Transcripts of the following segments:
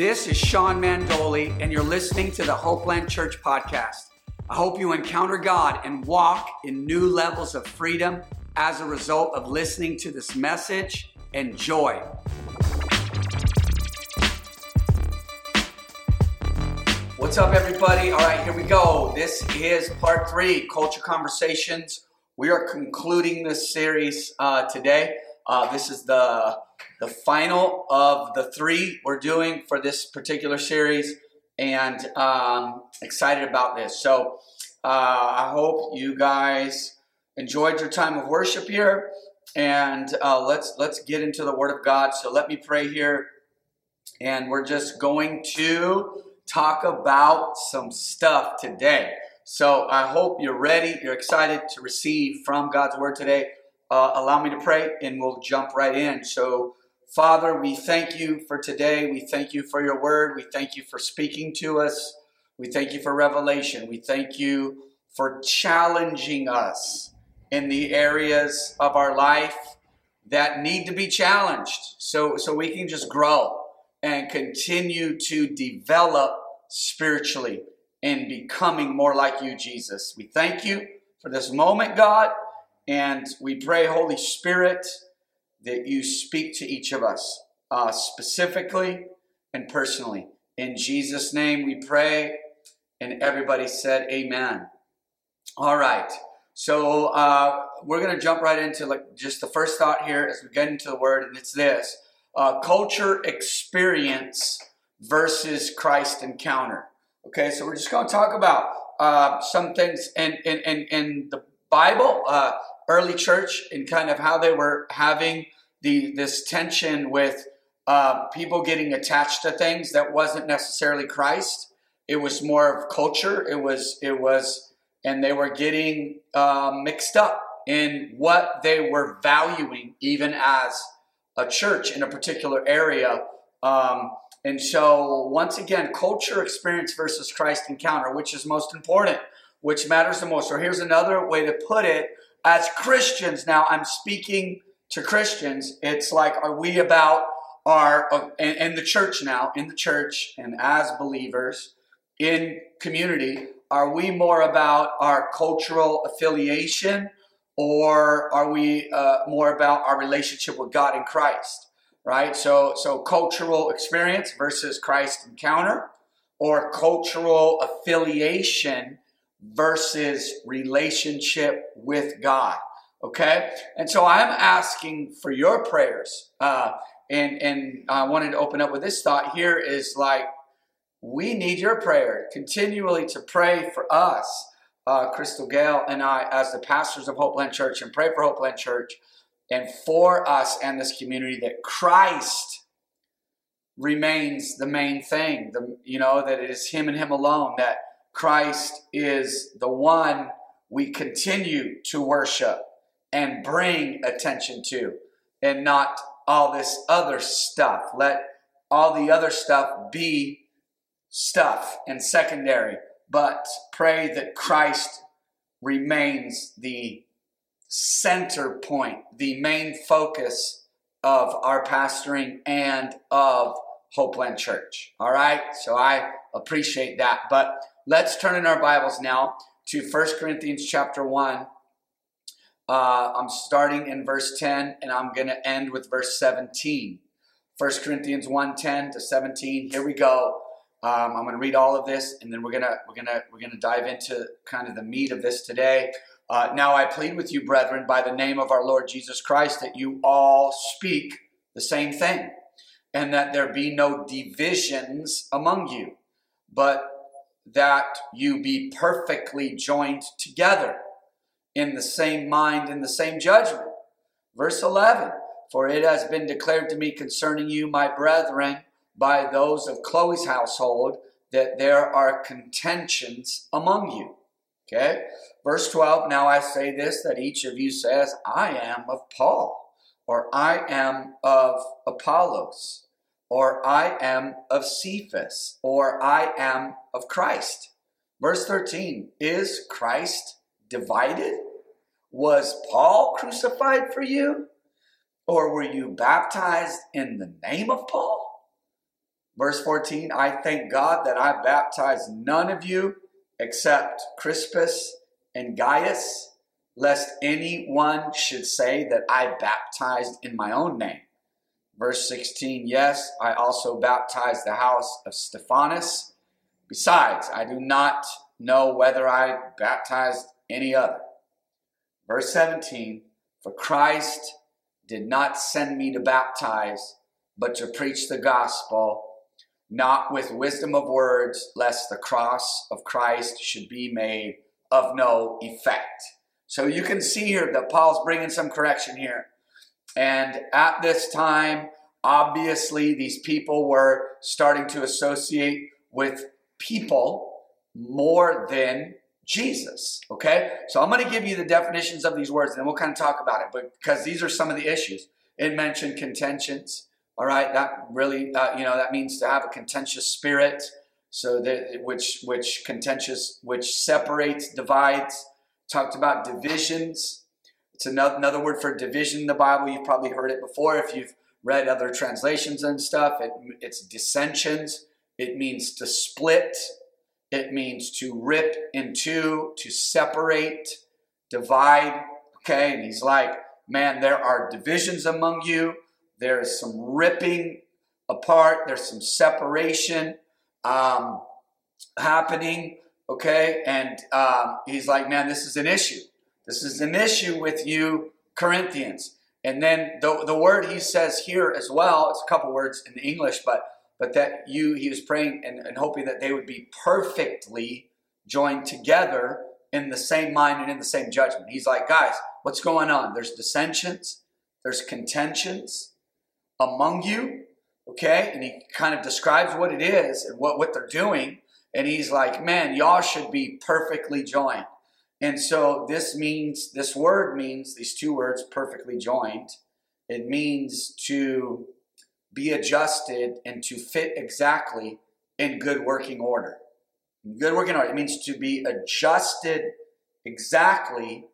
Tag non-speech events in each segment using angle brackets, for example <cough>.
This is Sean Mandoli, and you're listening to the Hopeland Church podcast. I hope you encounter God and walk in new levels of freedom as a result of listening to this message. Enjoy. What's up, everybody? All right, here we go. This is part three Culture Conversations. We are concluding this series uh, today. Uh, this is the the final of the three we're doing for this particular series, and um, excited about this. So uh, I hope you guys enjoyed your time of worship here, and uh, let's let's get into the Word of God. So let me pray here, and we're just going to talk about some stuff today. So I hope you're ready, you're excited to receive from God's Word today. Uh, allow me to pray, and we'll jump right in. So. Father, we thank you for today. We thank you for your word. We thank you for speaking to us. We thank you for revelation. We thank you for challenging us in the areas of our life that need to be challenged so, so we can just grow and continue to develop spiritually in becoming more like you, Jesus. We thank you for this moment, God, and we pray, Holy Spirit, that you speak to each of us uh, specifically and personally. In Jesus' name we pray, and everybody said, Amen. All right. So uh, we're going to jump right into like just the first thought here as we get into the word, and it's this: uh, culture experience versus Christ encounter. Okay, so we're just going to talk about uh, some things in in in, in the Bible, uh, early church, and kind of how they were having the this tension with uh, people getting attached to things that wasn't necessarily Christ. It was more of culture. It was it was and they were getting uh, mixed up in what they were valuing, even as a church in a particular area. Um, and so, once again, culture experience versus Christ encounter, which is most important, which matters the most. Or here's another way to put it as Christians, now I'm speaking to Christians, it's like, are we about our, in, in the church now, in the church, and as believers in community, are we more about our cultural affiliation or are we uh, more about our relationship with God in Christ? Right? So, so cultural experience versus Christ encounter or cultural affiliation versus relationship with God. Okay? And so I'm asking for your prayers. Uh, and, and I wanted to open up with this thought here is like, we need your prayer continually to pray for us, uh, Crystal Gale and I, as the pastors of Hopeland Church, and pray for Hopeland Church and for us and this community that Christ remains the main thing. The, you know, that it is Him and Him alone, that Christ is the one we continue to worship and bring attention to, and not all this other stuff. Let all the other stuff be stuff and secondary, but pray that Christ remains the center point, the main focus of our pastoring and of Hopeland Church. All right? So I appreciate that. But let's turn in our Bibles now to 1 Corinthians chapter 1. Uh, I'm starting in verse 10 and I'm going to end with verse 17. 1 Corinthians 1 10 to 17. Here we go. Um, I'm going to read all of this, and then we're gonna we're gonna we're gonna dive into kind of the meat of this today. Uh, now I plead with you, brethren, by the name of our Lord Jesus Christ, that you all speak the same thing, and that there be no divisions among you, but that you be perfectly joined together in the same mind and the same judgment. Verse 11 For it has been declared to me concerning you, my brethren, by those of Chloe's household that there are contentions among you. Okay? Verse 12 Now I say this that each of you says, I am of Paul, or I am of Apollos, or I am of Cephas, or I am of Christ. Verse 13 Is Christ divided? Was Paul crucified for you? Or were you baptized in the name of Paul? Verse 14 I thank God that I baptized none of you except Crispus and Gaius, lest anyone should say that I baptized in my own name. Verse 16 Yes, I also baptized the house of Stephanus. Besides, I do not know whether I baptized any other. Verse 17 For Christ did not send me to baptize, but to preach the gospel, not with wisdom of words, lest the cross of Christ should be made of no effect. So you can see here that Paul's bringing some correction here. And at this time, obviously, these people were starting to associate with people more than Jesus. Okay? So I'm going to give you the definitions of these words and we'll kind of talk about it because these are some of the issues. It mentioned contentions. All right, that really, uh, you know, that means to have a contentious spirit. So that which which contentious, which separates, divides. Talked about divisions. It's another, word for division in the Bible. You've probably heard it before if you've read other translations and stuff. It, it's dissensions. It means to split. It means to rip in two, to separate, divide. Okay, and he's like, man, there are divisions among you. There is some ripping apart. There's some separation um, happening. Okay, and um, he's like, man, this is an issue. This is an issue with you, Corinthians. And then the, the word he says here as well, it's a couple words in English, but but that you, he was praying and, and hoping that they would be perfectly joined together in the same mind and in the same judgment. He's like, guys, what's going on? There's dissensions, there's contentions among you, okay? And he kind of describes what it is and what, what they're doing. And he's like, man, y'all should be perfectly joined. And so this means, this word means, these two words, perfectly joined, it means to be adjusted and to fit exactly in good working order. Good working order. It means to be adjusted exactly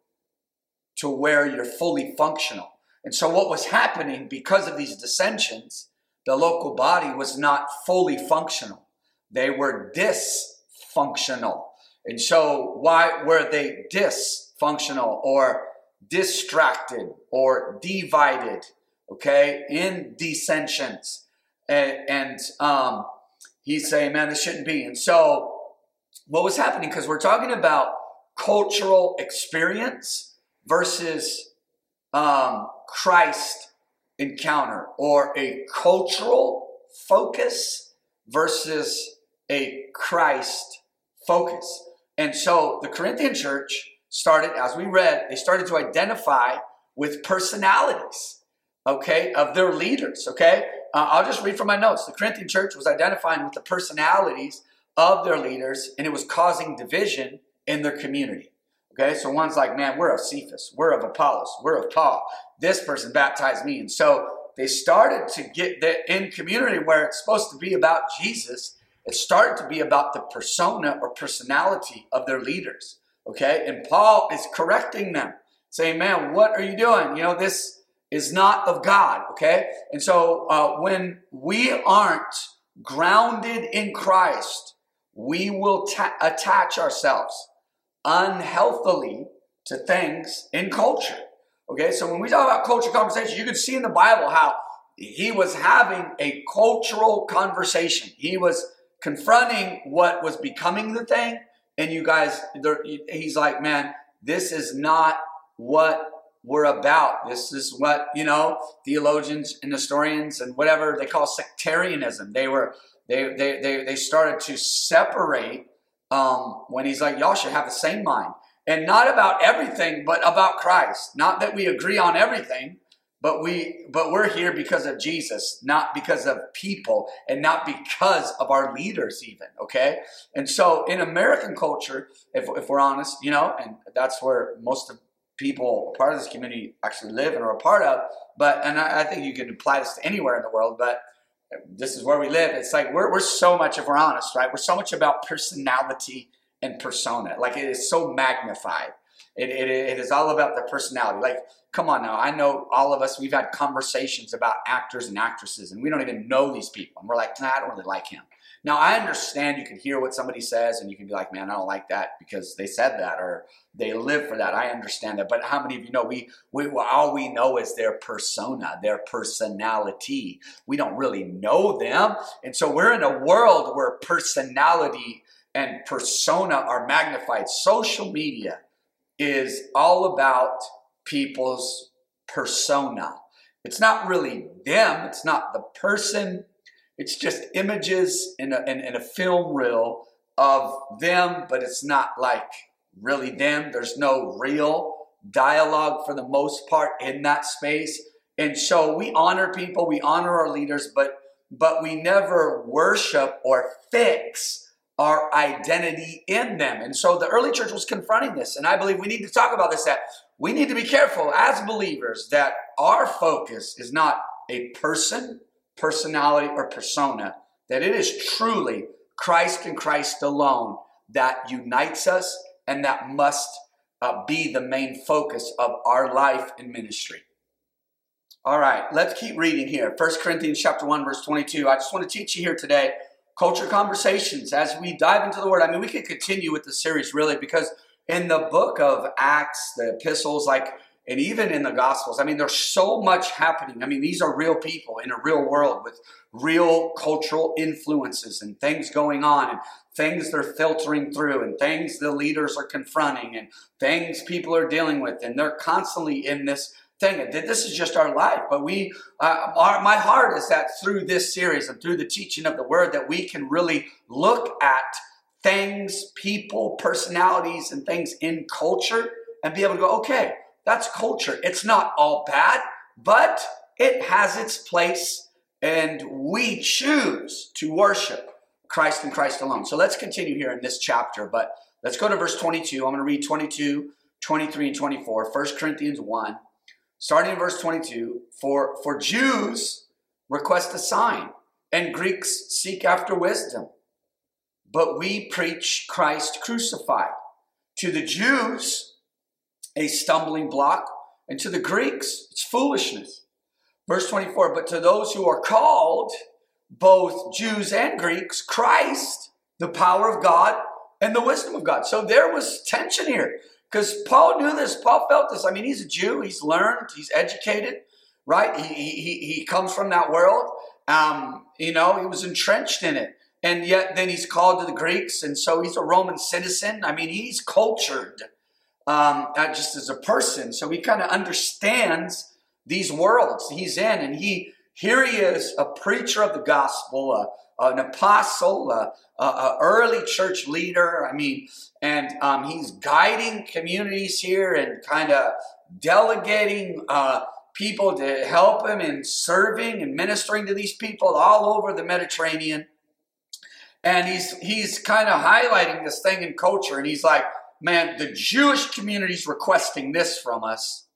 to where you're fully functional. And so, what was happening because of these dissensions, the local body was not fully functional. They were dysfunctional. And so, why were they dysfunctional or distracted or divided? okay, in dissensions. And, and um, he's saying, man, this shouldn't be. And so, what was happening, because we're talking about cultural experience versus um, Christ encounter, or a cultural focus versus a Christ focus. And so the Corinthian church started, as we read, they started to identify with personalities okay, of their leaders, okay? Uh, I'll just read from my notes. The Corinthian church was identifying with the personalities of their leaders, and it was causing division in their community. Okay, so one's like, man, we're of Cephas, we're of Apollos, we're of Paul. This person baptized me. And so they started to get in community where it's supposed to be about Jesus, it started to be about the persona or personality of their leaders. Okay, and Paul is correcting them, saying, man, what are you doing? You know, this is not of God, okay? And so uh, when we aren't grounded in Christ, we will ta- attach ourselves unhealthily to things in culture. Okay, so when we talk about culture conversation, you can see in the Bible how he was having a cultural conversation. He was confronting what was becoming the thing, and you guys, he's like, man, this is not what we're about. This is what, you know, theologians and historians and whatever they call sectarianism. They were, they, they, they, they started to separate um, when he's like, y'all should have the same mind. And not about everything, but about Christ. Not that we agree on everything, but we but we're here because of Jesus, not because of people, and not because of our leaders, even. Okay, and so in American culture, if, if we're honest, you know, and that's where most of people part of this community actually live and are a part of. But and I, I, think you can apply this to anywhere in the world, but this is where we live. It's like we're we're so much, if we're honest, right? We're so much about personality and persona. Like it is so magnified. It, it, it is all about the personality. Like, come on now. I know all of us, we've had conversations about actors and actresses, and we don't even know these people. And we're like, nah, I don't really like him. Now, I understand you can hear what somebody says and you can be like, man, I don't like that because they said that or they live for that. I understand that. But how many of you know we, we all we know is their persona, their personality. We don't really know them. And so we're in a world where personality and persona are magnified. Social media is all about people's persona. It's not really them, it's not the person it's just images in a, in, in a film reel of them, but it's not like really them. There's no real dialogue for the most part in that space. And so we honor people, we honor our leaders, but but we never worship or fix our identity in them. And so the early church was confronting this. And I believe we need to talk about this that we need to be careful as believers that our focus is not a person personality, or persona, that it is truly Christ and Christ alone that unites us and that must uh, be the main focus of our life and ministry. All right, let's keep reading here. 1 Corinthians chapter 1 verse 22. I just want to teach you here today culture conversations as we dive into the word. I mean, we could continue with the series really because in the book of Acts, the epistles like and even in the gospels i mean there's so much happening i mean these are real people in a real world with real cultural influences and things going on and things they're filtering through and things the leaders are confronting and things people are dealing with and they're constantly in this thing it this is just our life but we uh, our, my heart is that through this series and through the teaching of the word that we can really look at things people personalities and things in culture and be able to go okay that's culture. It's not all bad, but it has its place, and we choose to worship Christ and Christ alone. So let's continue here in this chapter, but let's go to verse 22. I'm going to read 22, 23, and 24. 1 Corinthians 1, starting in verse 22. For, for Jews request a sign, and Greeks seek after wisdom. But we preach Christ crucified. To the Jews, a stumbling block, and to the Greeks, it's foolishness. Verse 24, but to those who are called, both Jews and Greeks, Christ, the power of God and the wisdom of God. So there was tension here because Paul knew this. Paul felt this. I mean, he's a Jew, he's learned, he's educated, right? He, he, he comes from that world. Um, you know, he was entrenched in it. And yet then he's called to the Greeks, and so he's a Roman citizen. I mean, he's cultured um, just as a person. So he kind of understands these worlds he's in, and he here he is, a preacher of the gospel, an apostle, a, a, early church leader. I mean, and um, he's guiding communities here and kind of delegating uh, people to help him in serving and ministering to these people all over the Mediterranean. And he's he's kind of highlighting this thing in culture, and he's like, man, the Jewish community is requesting this from us.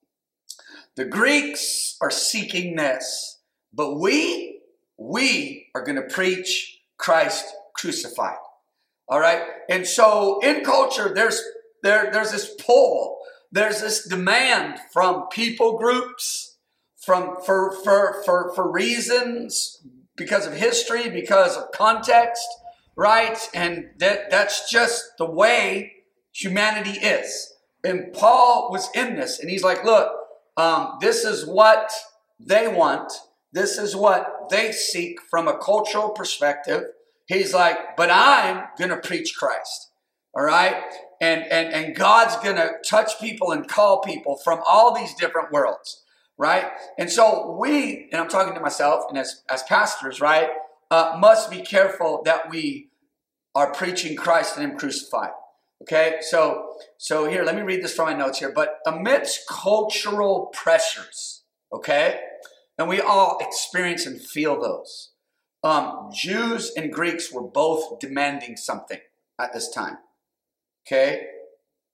The Greeks are seeking this. But we, we are going to preach Christ crucified. All right. And so in culture, there's, there, there's this pull. There's this demand from people groups, from, for, for, for, for reasons, because of history, because of context, right? And that, that's just the way humanity is. And Paul was in this, and he's like, look, um, this is what they want. This is what they seek from a cultural perspective. He's like, but I'm going to preach Christ. All right. And, and, and God's going to touch people and call people from all these different worlds. Right. And so we, and I'm talking to myself and as, as pastors, right, uh, must be careful that we are preaching Christ and Him crucified. Okay, so so here, let me read this from my notes here. But amidst cultural pressures, okay, and we all experience and feel those. Um, Jews and Greeks were both demanding something at this time. Okay,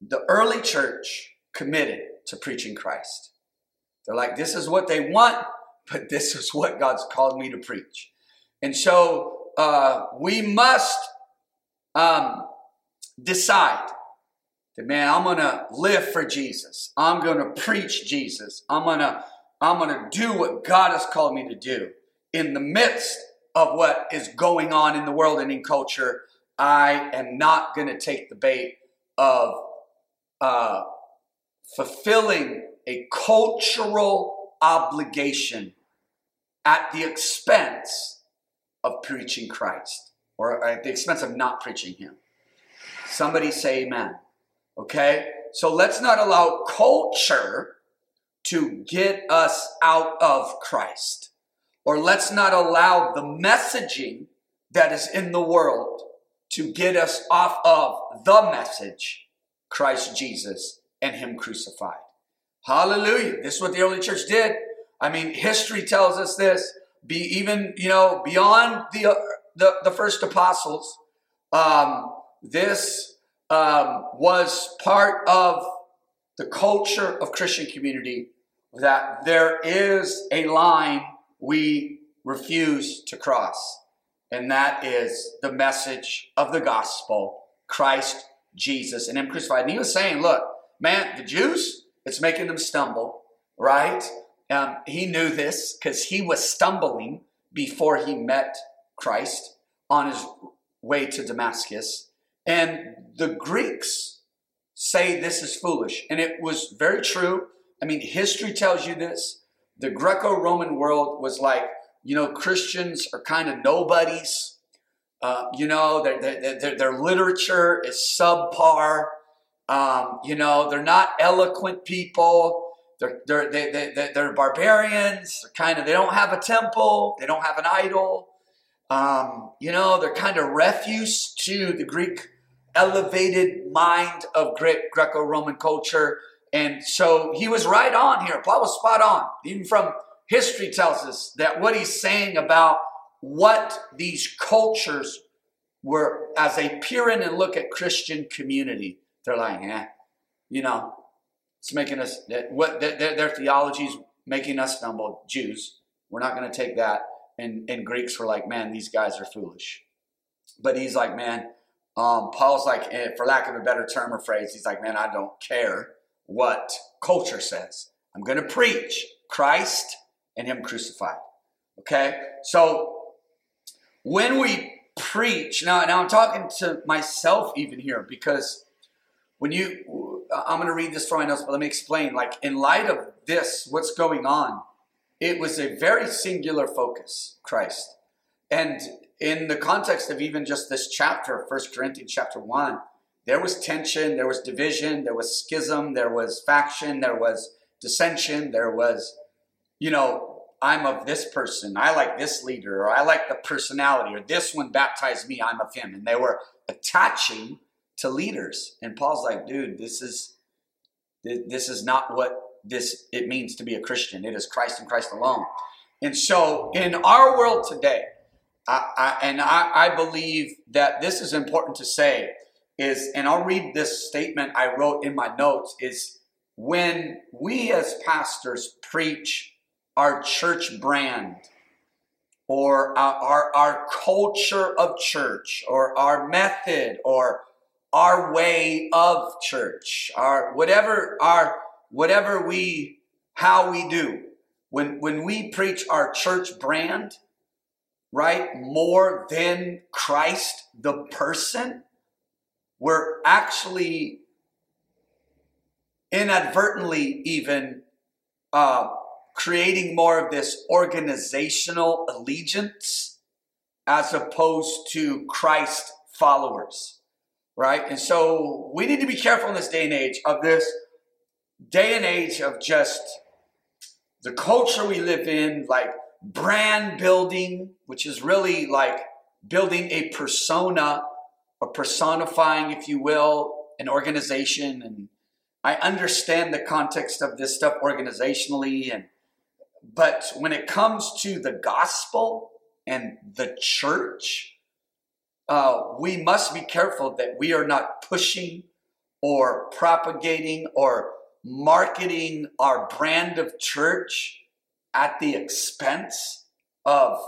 the early church committed to preaching Christ. They're like, this is what they want, but <laughs> this is what God's called me to preach. And so uh, we must um, decide that man, I'm gonna live for Jesus. I'm gonna preach Jesus. I'm gonna I'm gonna do what God has called me to do in the midst of what is going on in the world and in culture. I am not gonna take the bait of uh, fulfilling a cultural obligation at the expense of preaching Christ or at the expense of not preaching Him. Somebody say amen. Okay? So let's not allow culture to get us out of Christ. Or let's not allow the messaging that is in the world to get us off of the message, Christ Jesus and Him crucified. Hallelujah. This is what the early church did. I mean, history tells us this. Be even, you know, beyond the, uh, the, the first apostles, um, this um, was part of the culture of Christian community that there is a line we refuse to cross, and that is the message of the gospel, Christ Jesus and Him crucified. And he was saying, look, man, the Jews, it's making them stumble, right? Um, he knew this because he was stumbling before he met Christ on his way to Damascus. And the Greeks say this is foolish. And it was very true. I mean, history tells you this. The Greco Roman world was like, you know, Christians are kind of nobodies. Uh, you know, their, their, literature is subpar. Um, you know, they're not eloquent people. They're, they're, they, they, they're barbarians. They're kind of, they don't have a temple. They don't have an idol. Um, you know, they're kind of refuse to the Greek elevated mind of Greek Greco-Roman culture. And so he was right on here. Paul was spot on. Even from history tells us that what he's saying about what these cultures were as they peer in and look at Christian community, they're like, eh, you know, it's making us what their, their theology is making us stumble. Jews, we're not going to take that. And and Greeks were like, man, these guys are foolish. But he's like, man, um, Paul's like, eh, for lack of a better term or phrase, he's like, man, I don't care what culture says. I'm going to preach Christ and Him crucified. Okay? So when we preach, now, now I'm talking to myself even here because when you, I'm going to read this from my notes, but let me explain. Like, in light of this, what's going on, it was a very singular focus, Christ. And in the context of even just this chapter, First Corinthians chapter 1, there was tension, there was division, there was schism, there was faction, there was dissension, there was, you know, I'm of this person, I like this leader, or I like the personality, or this one baptized me, I'm of him. And they were attaching to leaders. And Paul's like, dude, this is this is not what this it means to be a Christian. It is Christ and Christ alone. And so in our world today, I, I, and I, I believe that this is important to say is, and I'll read this statement I wrote in my notes, is when we as pastors preach our church brand or our, our, our culture of church or our method or our way of church, our whatever our whatever we how we do. When when we preach our church brand, right, more than Christ the person, we're actually inadvertently even uh, creating more of this organizational allegiance as opposed to Christ followers, right? And so we need to be careful in this day and age of this day and age of just the culture we live in, like brand building, which is really like building a persona or personifying, if you will, an organization. And I understand the context of this stuff organizationally. And but when it comes to the gospel and the church, uh, we must be careful that we are not pushing or propagating or marketing our brand of church at the expense of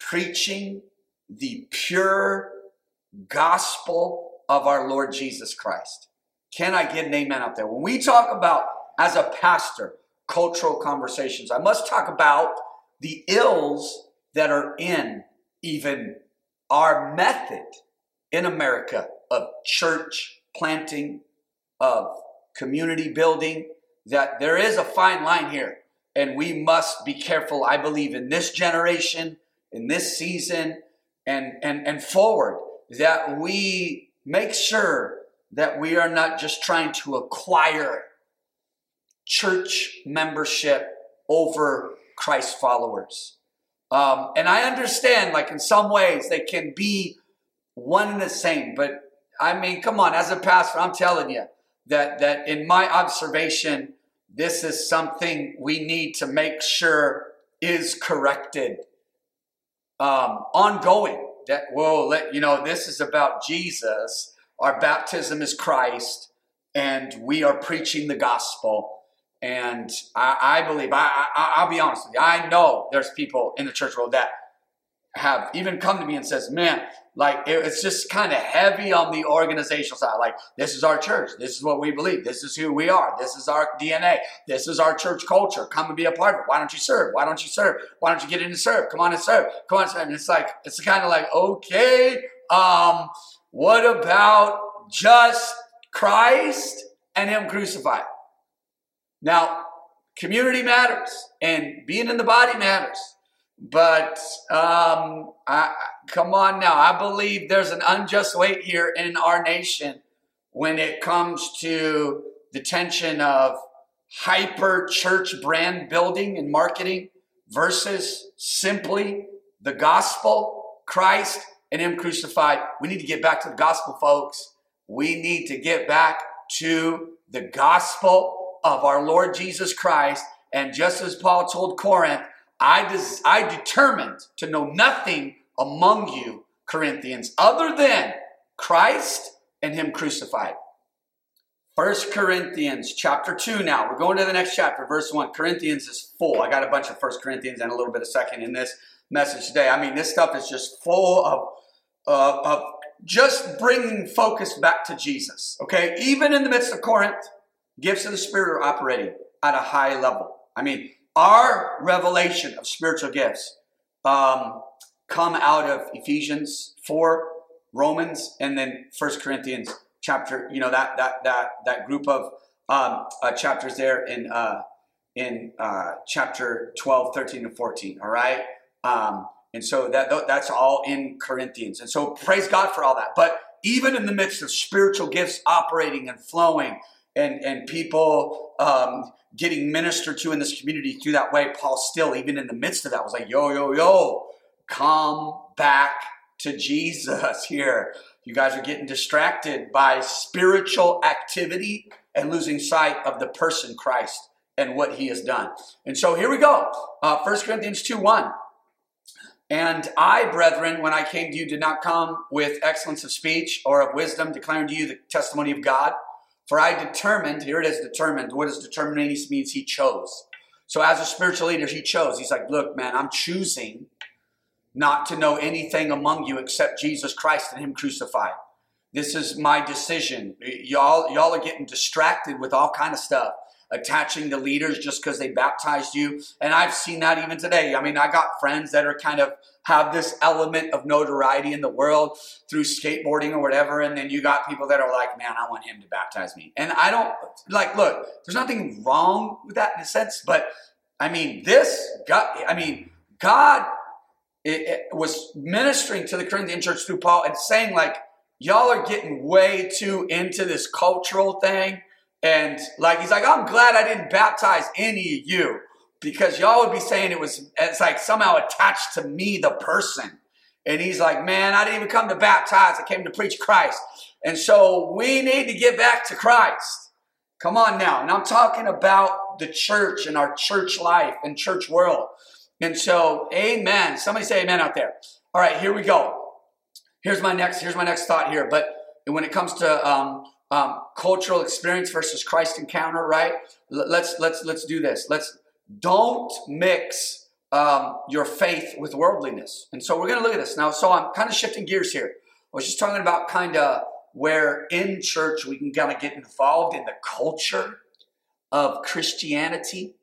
preaching the pure gospel of our Lord Jesus Christ. Can I get an amen out there? When we talk about, as a pastor, cultural conversations, I must talk about the ills that are in even our method in America of church planting, of community building, that there is a fine line here. And we must be careful, I believe, in this generation, in this season, and, and, and forward, that we make sure that we are not just trying to acquire church membership over Christ followers. Um, and I understand, like in some ways, they can be one and the same. But I mean, come on, as a pastor, I'm telling you that that in my observation, this is something we need to make sure is corrected, um, ongoing. That whoa, let you know, this is about Jesus. Our baptism is Christ, and we are preaching the gospel. And I, I believe, I, I, I'll be honest with you, I know there's people in the church world that have even come to me and says, man, like it's just kind of heavy on the organizational side. Like this is our church. This is what we believe. This is who we are. This is our DNA. This is our church culture. Come and be a part of it. Why don't you serve? Why don't you serve? Why don't you get in and serve? Come on and serve. Come on and serve. And it's like, it's kind of like, okay, um, what about just Christ and Him crucified? Now, community matters and being in the body matters. But um, I, come on now, I believe there's an unjust weight here in our nation when it comes to the tension of hyper church brand building and marketing versus simply the gospel, Christ, and Him crucified. We need to get back to the gospel, folks. We need to get back to the gospel of our Lord Jesus Christ. And just as Paul told Corinth, I, des- I determined to know nothing among you, Corinthians, other than Christ and Him crucified. First Corinthians chapter 2 now. We're going to the next chapter, verse 1. Corinthians is full. I got a bunch of First Corinthians and a little bit of second in this message today. I mean, this stuff is just full of, of just bringing focus back to Jesus. Okay? Even in the midst of Corinth, gifts of the Spirit are operating at a high level. I mean, our revelation of spiritual gifts um, come out of Ephesians 4, Romans, and then First Corinthians chapter, you know, that that that that group of um, uh, chapters there in uh, in uh, chapter 12, 13, and 14. All right. Um, and so that that's all in Corinthians. And so praise God for all that. But even in the midst of spiritual gifts operating and flowing and, and people um, getting ministered to in this community through that way, Paul still, even in the midst of that, was like, yo, yo, yo, come back to Jesus <laughs> here. You guys are getting distracted by spiritual activity and losing sight of the person Christ and what he has done. And so here we go. Uh, 1 Corinthians 2 1. And I, brethren, when I came to you, did not come with excellence of speech or of wisdom, declaring to you the testimony of God. For I determined, here it is determined. What does determination means? He chose. So as a spiritual leader, he chose. He's like, look, man, I'm choosing not to know anything among you except Jesus Christ and him crucified. This is my decision. Y'all, y'all are getting distracted with all kind of stuff attaching to leaders just because they baptized you. And I've seen that even today. I mean, I got friends that are kind of have this element of notoriety in the world through skateboarding or whatever. And then you got people that are like, man, I want him to baptize me. And I don't like, look, there's nothing wrong with that in a sense, but I mean, this God, I mean, God it, it was ministering to the Corinthian church through Paul and saying, like, y'all are getting way too into this cultural thing and like he's like, I'm glad I didn't baptize any of you because y'all would be saying it was it's like somehow attached to me, the person. And he's like, man, I didn't even come to baptize. I came to preach Christ. And so we need to get back to Christ. Come on now. And I'm talking about the church and our church life and church world. And so, amen. Somebody say amen out there. All right, here we go. Here's my next, here's my next thought here. But when it comes to um, um, cultural experience versus Christ encounter, right? Let's let's let's do this. Let's don't mix um, your faith with worldliness. And so we're going to look at this now. So I'm kind of shifting gears here. I was just talking about kind of where in church we can kind of get involved in the culture of Christianity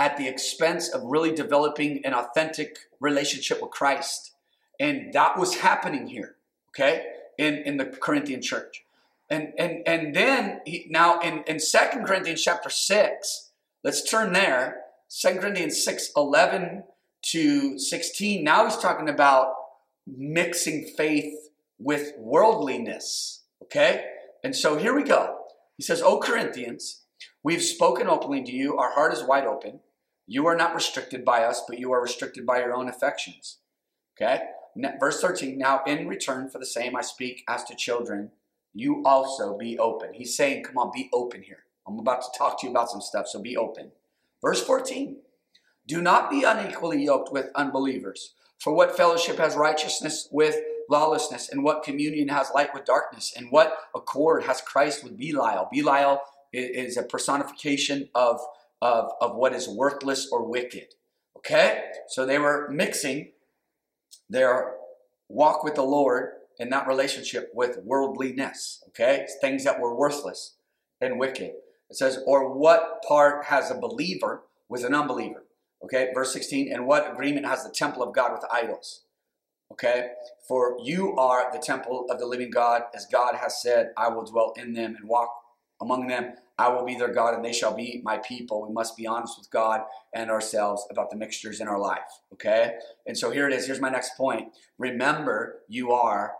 at the expense of really developing an authentic relationship with Christ. And that was happening here, okay, in, in the Corinthian church. And and and then he, now in, in 2 Corinthians chapter 6, let's turn there. 2 Corinthians 6, 11 to 16. Now he's talking about mixing faith with worldliness. Okay? And so here we go. He says, O Corinthians, we've spoken openly to you. Our heart is wide open. You are not restricted by us, but you are restricted by your own affections. Okay? Verse 13, now in return for the same I speak as to children, you also be open. He's saying, come on, be open here. I'm about to talk to you about some stuff, so be open. Verse 14, do not be unequally yoked with unbelievers. For what fellowship has righteousness with lawlessness? And what communion has light with darkness? And what accord has Christ with Belial? Belial is a personification of, of, of what is worthless or wicked. Okay? So they were mixing their walk with the Lord in that relationship with worldliness. Okay? It's things that were worthless and wicked. It says, or what part has a believer with an unbeliever? Okay, verse 16, and what agreement has the temple of God with idols? Okay, for you are the temple of the living God, as God has said, I will dwell in them and walk among them. I will be their God, and they shall be my people. We must be honest with God and ourselves about the mixtures in our life. Okay, and so here it is. Here's my next point. Remember, you are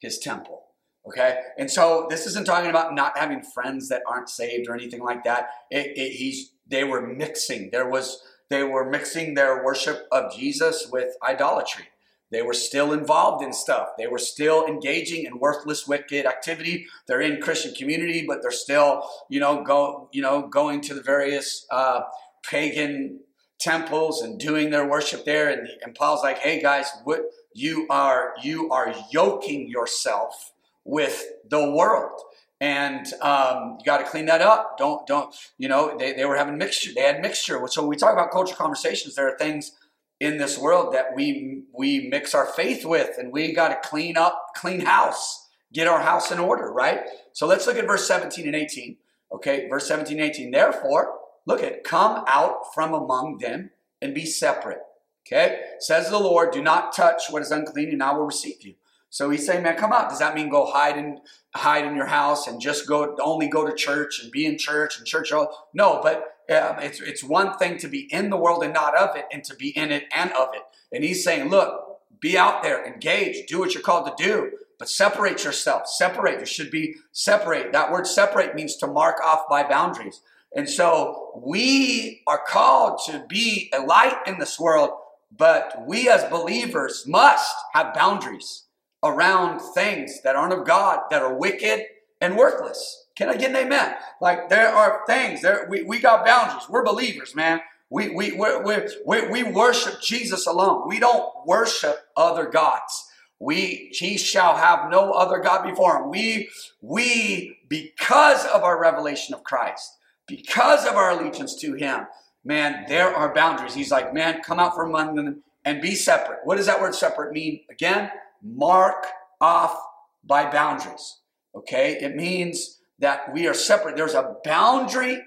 his temple. Okay, and so this isn't talking about not having friends that aren't saved or anything like that. It, it, he's they were mixing. There was they were mixing their worship of Jesus with idolatry. They were still involved in stuff. They were still engaging in worthless, wicked activity. They're in Christian community, but they're still, you know, go, you know, going to the various uh, pagan temples and doing their worship there. And, and Paul's like, "Hey guys, what you are you are yoking yourself with the world." and um, you got to clean that up. Don't don't you know they, they were having mixture. They had mixture. So when we talk about culture conversations, there are things in this world that we we mix our faith with, and we got to clean up, clean house, get our house in order, right? So let's look at verse 17 and 18. Okay, verse 17 and 18. Therefore, look at come out from among them and be separate. Okay, says the Lord, do not touch what is unclean, and I will receive you. So he's saying, man, come out. Does that mean go hide in hide in your house and just go only go to church and be in church and church? No, but um, it's it's one thing to be in the world and not of it, and to be in it and of it. And he's saying, look, be out there, engage, do what you're called to do, but separate yourself. Separate. You should be separate. That word separate means to mark off by boundaries. And so we are called to be a light in this world, but we as believers must have boundaries around things that aren't of God, that are wicked and worthless. Can I get an amen? Like there are things there. We, we got boundaries. We're believers, man. We, we, we, we, we worship Jesus alone. We don't worship other gods. We, he shall have no other God before him. We, we, because of our revelation of Christ, because of our allegiance to him, man, there are boundaries. He's like, man, come out from among them and be separate. What does that word separate mean? Again, mark off by boundaries. Okay? It means that we are separate. There's a boundary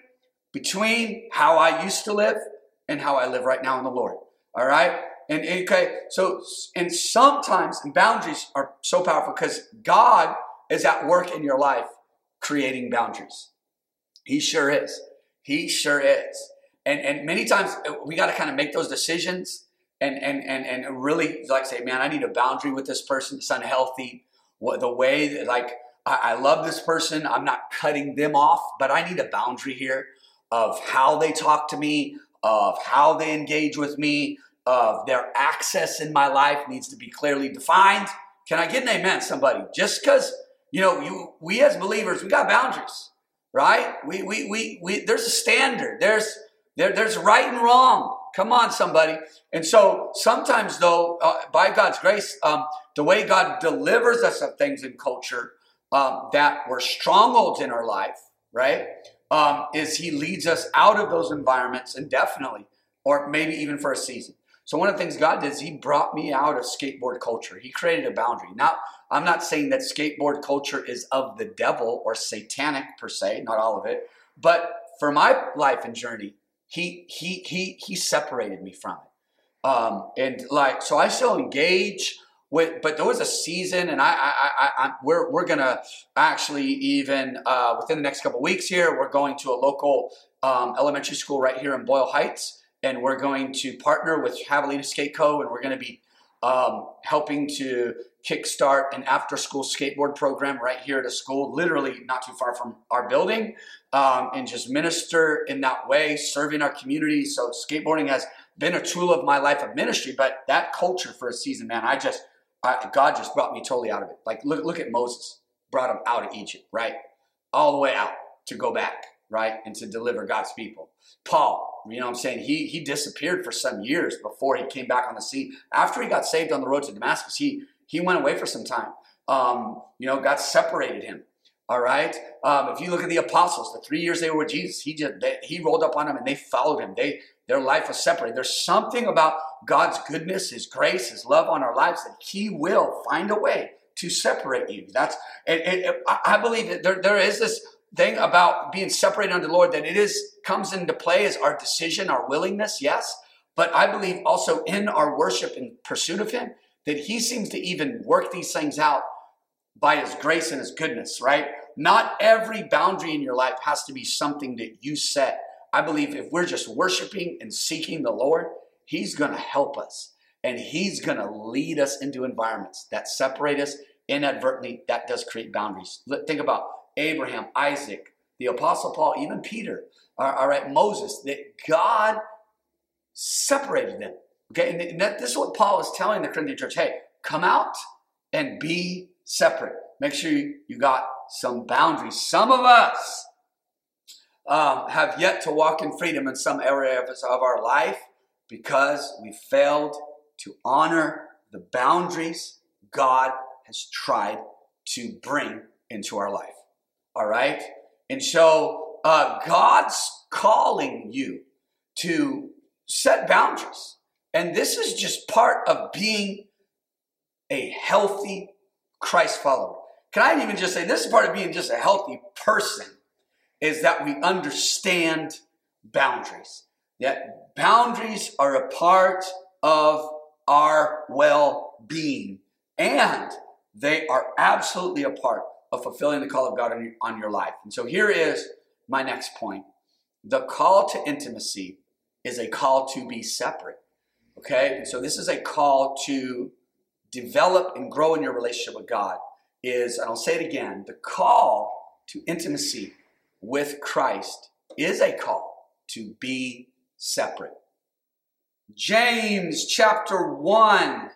between how I used to live and how I live right now in the Lord. All right? And okay, so and sometimes and boundaries are so powerful because God is at work in your life creating boundaries. He sure is. He sure is. And and many times uh, we got to kind of make those decisions and and and and really like say, man, I need a boundary with this person. It's unhealthy. What the way that like I, I love this person. I'm not cutting them off, but I need a boundary here of how they talk to me, of how they engage with me, of their access in my life needs to be clearly defined. Can I get an amen, somebody? Just because you know, you we as believers, we got boundaries, right? We we we, we there's a standard. There's there, there's right and wrong. Come on, somebody. And so sometimes, though, uh, by God's grace, um, the way God delivers us of things in culture um, that were strongholds in our life, right, um, is He leads us out of those environments indefinitely, or maybe even for a season. So one of the things God did is He brought me out of skateboard culture. He created a boundary. Now, I'm not saying that skateboard culture is of the devil or satanic per se, not all of it, but for my life and journey, He He He He separated me from it. Um, and like, so I still engage with, but there was a season, and I, I, I, I we're we're gonna actually even uh, within the next couple weeks here, we're going to a local um, elementary school right here in Boyle Heights and we're going to partner with Javelina Skate Co. and we're going to be um, helping to kickstart an after-school skateboard program right here at a school, literally not too far from our building, um, and just minister in that way, serving our community. So skateboarding has been a tool of my life of ministry, but that culture for a season, man, I just I, God just brought me totally out of it. Like look look at Moses, brought him out of Egypt, right, all the way out to go back, right, and to deliver God's people. Paul, you know what I'm saying? He he disappeared for some years before he came back on the scene. After he got saved on the road to Damascus, he he went away for some time. Um, you know, God separated him. All right. Um, if you look at the apostles, the three years they were with Jesus, he just they, he rolled up on them and they followed him. They their life was separated. There's something about God's goodness, His grace, His love on our lives that He will find a way to separate you. That's I believe that there, there is this thing about being separated unto the Lord that it is comes into play as our decision, our willingness, yes. But I believe also in our worship and pursuit of Him that He seems to even work these things out by His grace and His goodness, right? Not every boundary in your life has to be something that you set. I believe if we're just worshiping and seeking the Lord, He's going to help us and He's going to lead us into environments that separate us inadvertently. That does create boundaries. Think about Abraham, Isaac, the Apostle Paul, even Peter, all right, Moses, that God separated them. Okay, and that, this is what Paul is telling the Corinthian church hey, come out and be separate. Make sure you, you got some boundaries. Some of us um, have yet to walk in freedom in some area of, of our life because we failed to honor the boundaries God has tried to bring into our life. All right? And so uh, God's calling you to set boundaries. And this is just part of being a healthy Christ follower. Can I even just say this is part of being just a healthy person is that we understand boundaries. That boundaries are a part of our well being and they are absolutely a part of fulfilling the call of God on your, on your life. And so here is my next point. The call to intimacy is a call to be separate. Okay? So this is a call to develop and grow in your relationship with God. Is, and I'll say it again, the call to intimacy with Christ is a call to be separate. James chapter 1,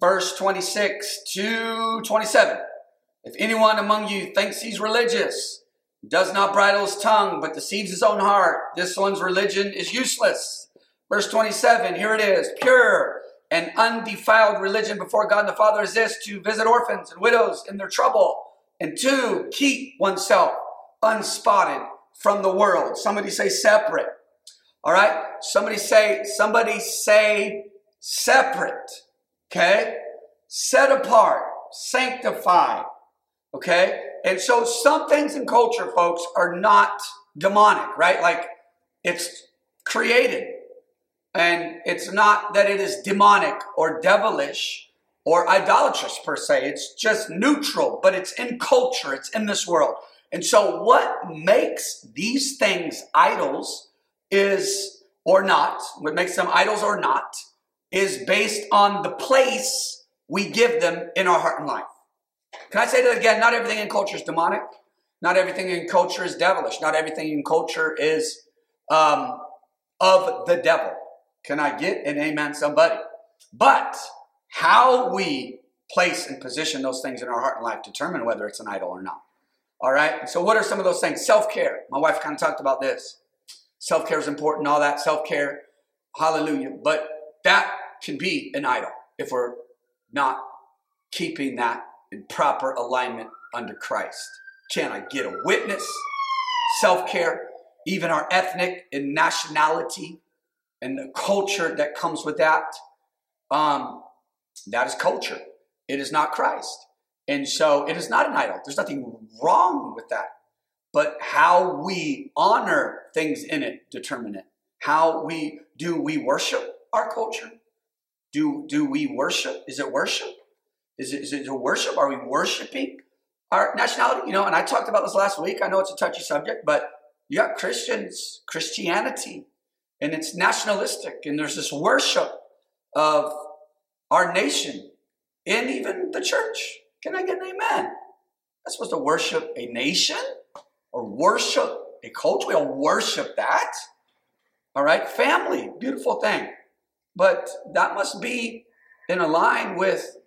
verse 26 to 27. If anyone among you thinks he's religious, does not bridle his tongue, but deceives his own heart, this one's religion is useless. Verse 27, here it is pure and undefiled religion before God and the Father is this to visit orphans and widows in their trouble, and to keep oneself unspotted from the world. Somebody say separate. All right? Somebody say, somebody say separate. Okay? Set apart, sanctified, Okay? And so some things in culture, folks, are not demonic, right? Like it's created. And it's not that it is demonic or devilish or idolatrous per se. It's just neutral, but it's in culture, it's in this world. And so what makes these things idols is, or not, what makes them idols or not, is based on the place we give them in our heart and life. Can I say that again? Not everything in culture is demonic. Not everything in culture is devilish. Not everything in culture is um, of the devil. Can I get an amen, somebody? But how we place and position those things in our heart and life determine whether it's an idol or not. All right. So, what are some of those things? Self care. My wife kind of talked about this. Self care is important, all that. Self care. Hallelujah. But that can be an idol if we're not keeping that in proper alignment under Christ. Can I get a witness? Self care, even our ethnic and nationality and the culture that comes with that, um, that is culture. It is not Christ. And so it is not an idol. There's nothing wrong with that. But how we honor things in it determine it. How we do we worship our culture? Do do we worship? Is it worship? Is it, is it worship? Are we worshiping our nationality? You know, and I talked about this last week. I know it's a touchy subject, but you got Christians, Christianity, and it's nationalistic, and there's this worship of our nation and even the church. Can I get an amen? I'm supposed to worship a nation or worship a culture. We don't worship that. All right, family, beautiful thing. But that must be in a line with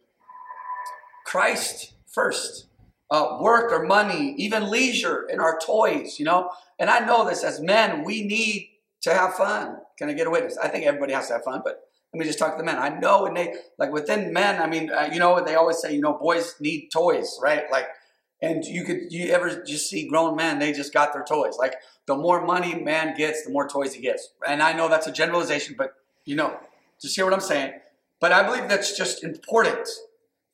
Christ first. Uh, work or money, even leisure in our toys, you know. And I know this as men, we need to have fun. Can I get a witness? I think everybody has to have fun, but let me just talk to the men. I know, and they like within men. I mean, uh, you know, they always say, you know, boys need toys, right? Like, and you could you ever just see grown men? They just got their toys. Like, the more money man gets, the more toys he gets. And I know that's a generalization, but you know, just hear what I'm saying. But I believe that's just important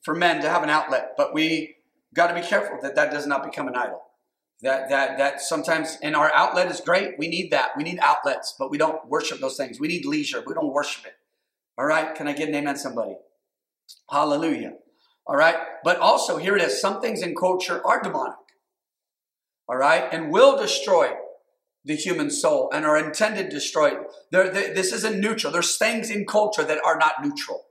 for men to have an outlet. But we got to be careful that that does not become an idol. That that that sometimes and our outlet is great. We need that. We need outlets, but we don't worship those things. We need leisure. We don't worship it. All right. Can I get an amen, somebody? Hallelujah. All right. But also here it is. Some things in culture are demonic. All right, and will destroy the human soul and are intended to destroy it. There, this isn't neutral. There's things in culture that are not neutral.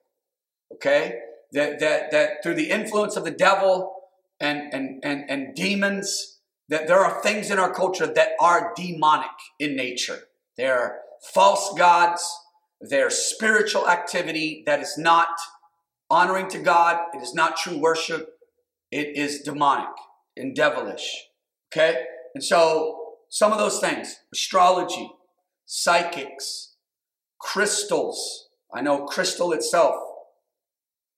Okay? That, that, that through the influence of the devil and, and, and, and demons, that there are things in our culture that are demonic in nature. They're false gods. They're spiritual activity that is not honoring to God. It is not true worship. It is demonic and devilish. Okay? And so some of those things astrology, psychics, crystals. I know crystal itself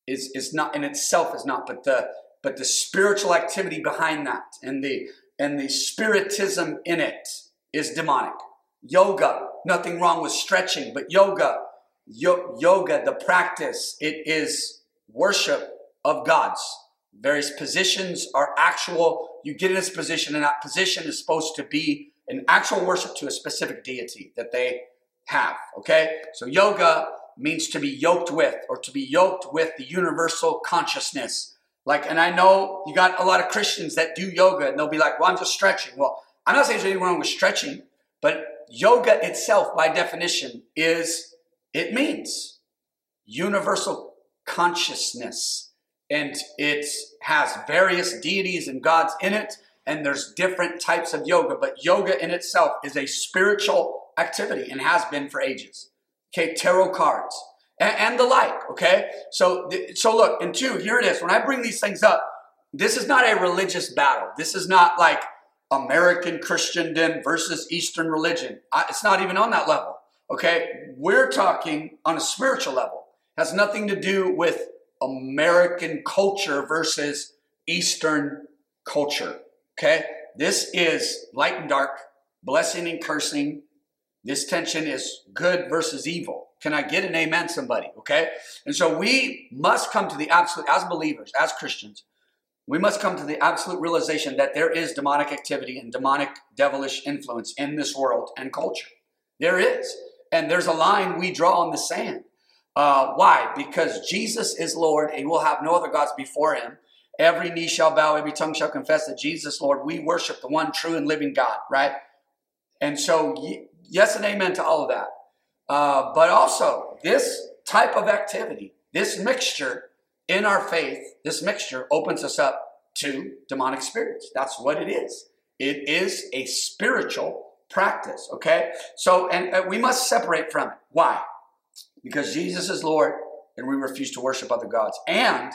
is, is not in itself is not, but the but the spiritual activity behind that and the and the spiritism in it is demonic. Yoga, nothing wrong with stretching, but yoga, yo- yoga, the practice, it is worship of gods. Various positions are actual. You get in this position, and that position is supposed to be an actual worship to a specific deity that they have. Okay? So yoga means to be yoked with or to be yoked with the universal consciousness. Like, and I know you got a lot of Christians that do yoga and they'll be like, well, I'm just stretching. Well, I'm not saying there's anything wrong with stretching, but yoga itself, by definition, is, it means universal consciousness. And it has various deities and gods in it and there's different types of yoga but yoga in itself is a spiritual activity and has been for ages. Okay tarot cards and, and the like okay so so look and two here it is when i bring these things up this is not a religious battle this is not like american christendom versus eastern religion I, it's not even on that level okay we're talking on a spiritual level it has nothing to do with American culture versus Eastern culture. Okay? This is light and dark, blessing and cursing. This tension is good versus evil. Can I get an amen, somebody? Okay? And so we must come to the absolute, as believers, as Christians, we must come to the absolute realization that there is demonic activity and demonic devilish influence in this world and culture. There is. And there's a line we draw on the sand. Uh, why? Because Jesus is Lord and we'll have no other gods before him. Every knee shall bow, every tongue shall confess that Jesus, Lord, we worship the one true and living God, right? And so, yes and amen to all of that. Uh, but also, this type of activity, this mixture in our faith, this mixture opens us up to demonic spirits. That's what it is. It is a spiritual practice, okay? So, and, and we must separate from it. Why? because Jesus is Lord and we refuse to worship other gods. And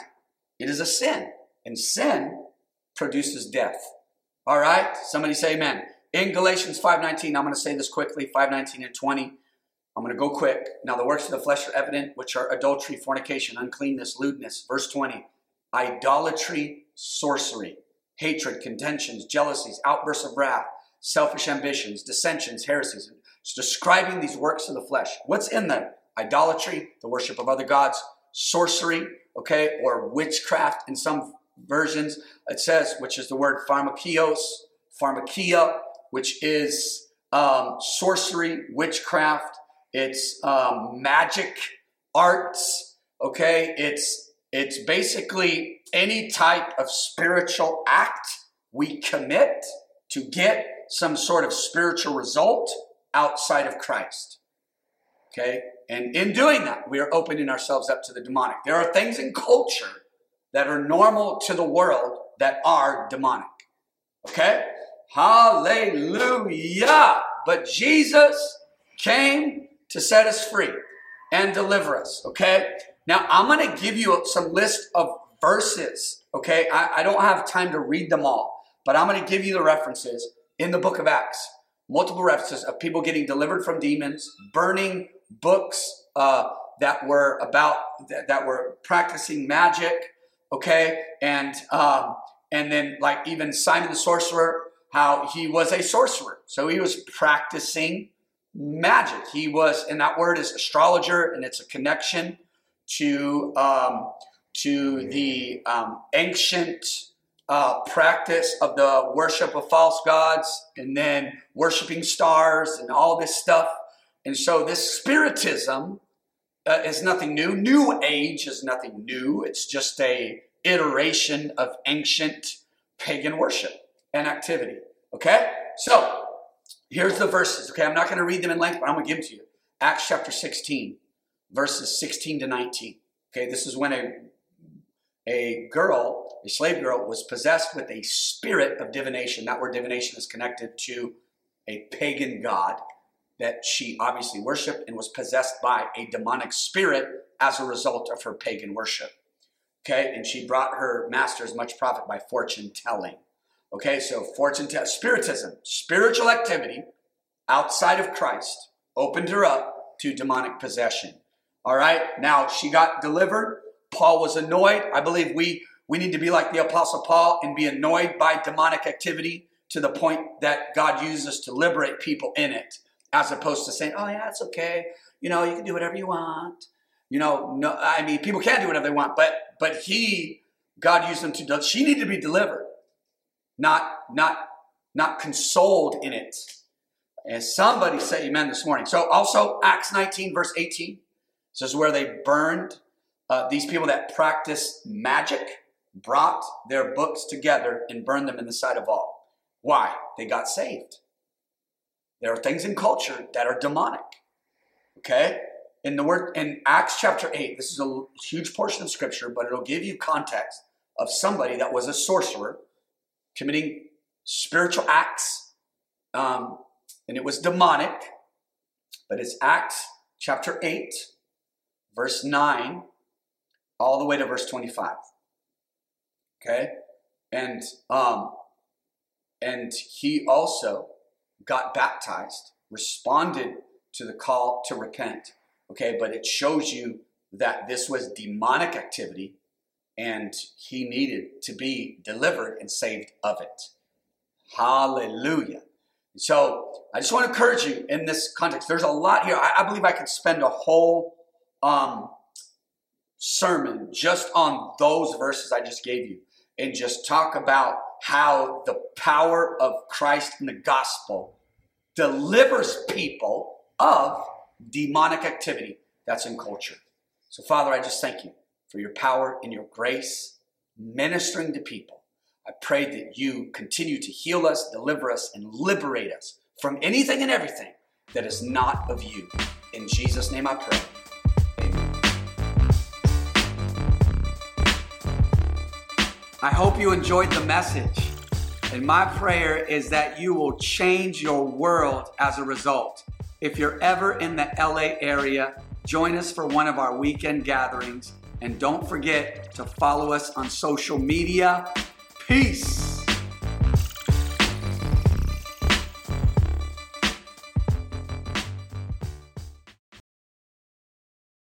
it is a sin, and sin produces death. All right? Somebody say amen. In Galatians 5:19, I'm going to say this quickly, 5:19 and 20. I'm going to go quick. Now the works of the flesh are evident, which are adultery, fornication, uncleanness, lewdness. Verse 20. Idolatry, sorcery, hatred, contentions, jealousies, outbursts of wrath, selfish ambitions, dissensions, heresies. It's describing these works of the flesh. What's in them? Idolatry, the worship of other gods, sorcery, okay, or witchcraft in some versions. It says, which is the word pharmakios, pharmakia, which is um, sorcery, witchcraft. It's um, magic arts. Okay, it's it's basically any type of spiritual act we commit to get some sort of spiritual result outside of Christ. Okay, and in doing that, we are opening ourselves up to the demonic. There are things in culture that are normal to the world that are demonic. Okay? Hallelujah. But Jesus came to set us free and deliver us. Okay? Now, I'm going to give you some list of verses. Okay? I, I don't have time to read them all, but I'm going to give you the references in the book of Acts. Multiple references of people getting delivered from demons, burning books uh, that were about that, that were practicing magic, okay, and um, and then like even Simon the sorcerer, how he was a sorcerer, so he was practicing magic. He was, and that word is astrologer, and it's a connection to um, to the um, ancient uh, practice of the worship of false gods, and then worshiping stars and all this stuff. And so this spiritism uh, is nothing new. New Age is nothing new. It's just a iteration of ancient pagan worship and activity. Okay? So, here's the verses. Okay, I'm not going to read them in length, but I'm going to give them to you. Acts chapter 16, verses 16 to 19. Okay, this is when a, a girl, a slave girl, was possessed with a spirit of divination. That word divination is connected to a pagan god that she obviously worshiped and was possessed by a demonic spirit as a result of her pagan worship. Okay, and she brought her masters much profit by fortune telling. Okay, so fortune spiritism, spiritual activity outside of Christ opened her up to demonic possession. All right, now she got delivered. Paul was annoyed. I believe we we need to be like the apostle Paul and be annoyed by demonic activity to the point that God uses us to liberate people in it as opposed to saying, "Oh yeah, it's okay. You know, you can do whatever you want." You know, no, I mean, people can do whatever they want, but but he, God used them to. Do, she needed to be delivered, not not not consoled in it. And somebody say Amen this morning. So also Acts 19 verse 18. This is where they burned uh, these people that practice magic, brought their books together and burned them in the sight of all. Why? They got saved. There are things in culture that are demonic. Okay? In the word in Acts chapter 8, this is a huge portion of scripture, but it'll give you context of somebody that was a sorcerer committing spiritual acts. Um, and it was demonic, but it's Acts chapter 8, verse 9, all the way to verse 25. Okay? And um, and he also got baptized, responded to the call to repent. Okay, but it shows you that this was demonic activity and he needed to be delivered and saved of it. Hallelujah. So I just want to encourage you in this context. There's a lot here. I, I believe I could spend a whole um, sermon just on those verses I just gave you and just talk about how the power of Christ in the gospel delivers people of demonic activity that's in culture. So, Father, I just thank you for your power and your grace ministering to people. I pray that you continue to heal us, deliver us, and liberate us from anything and everything that is not of you. In Jesus' name I pray. I hope you enjoyed the message. And my prayer is that you will change your world as a result. If you're ever in the LA area, join us for one of our weekend gatherings. And don't forget to follow us on social media. Peace.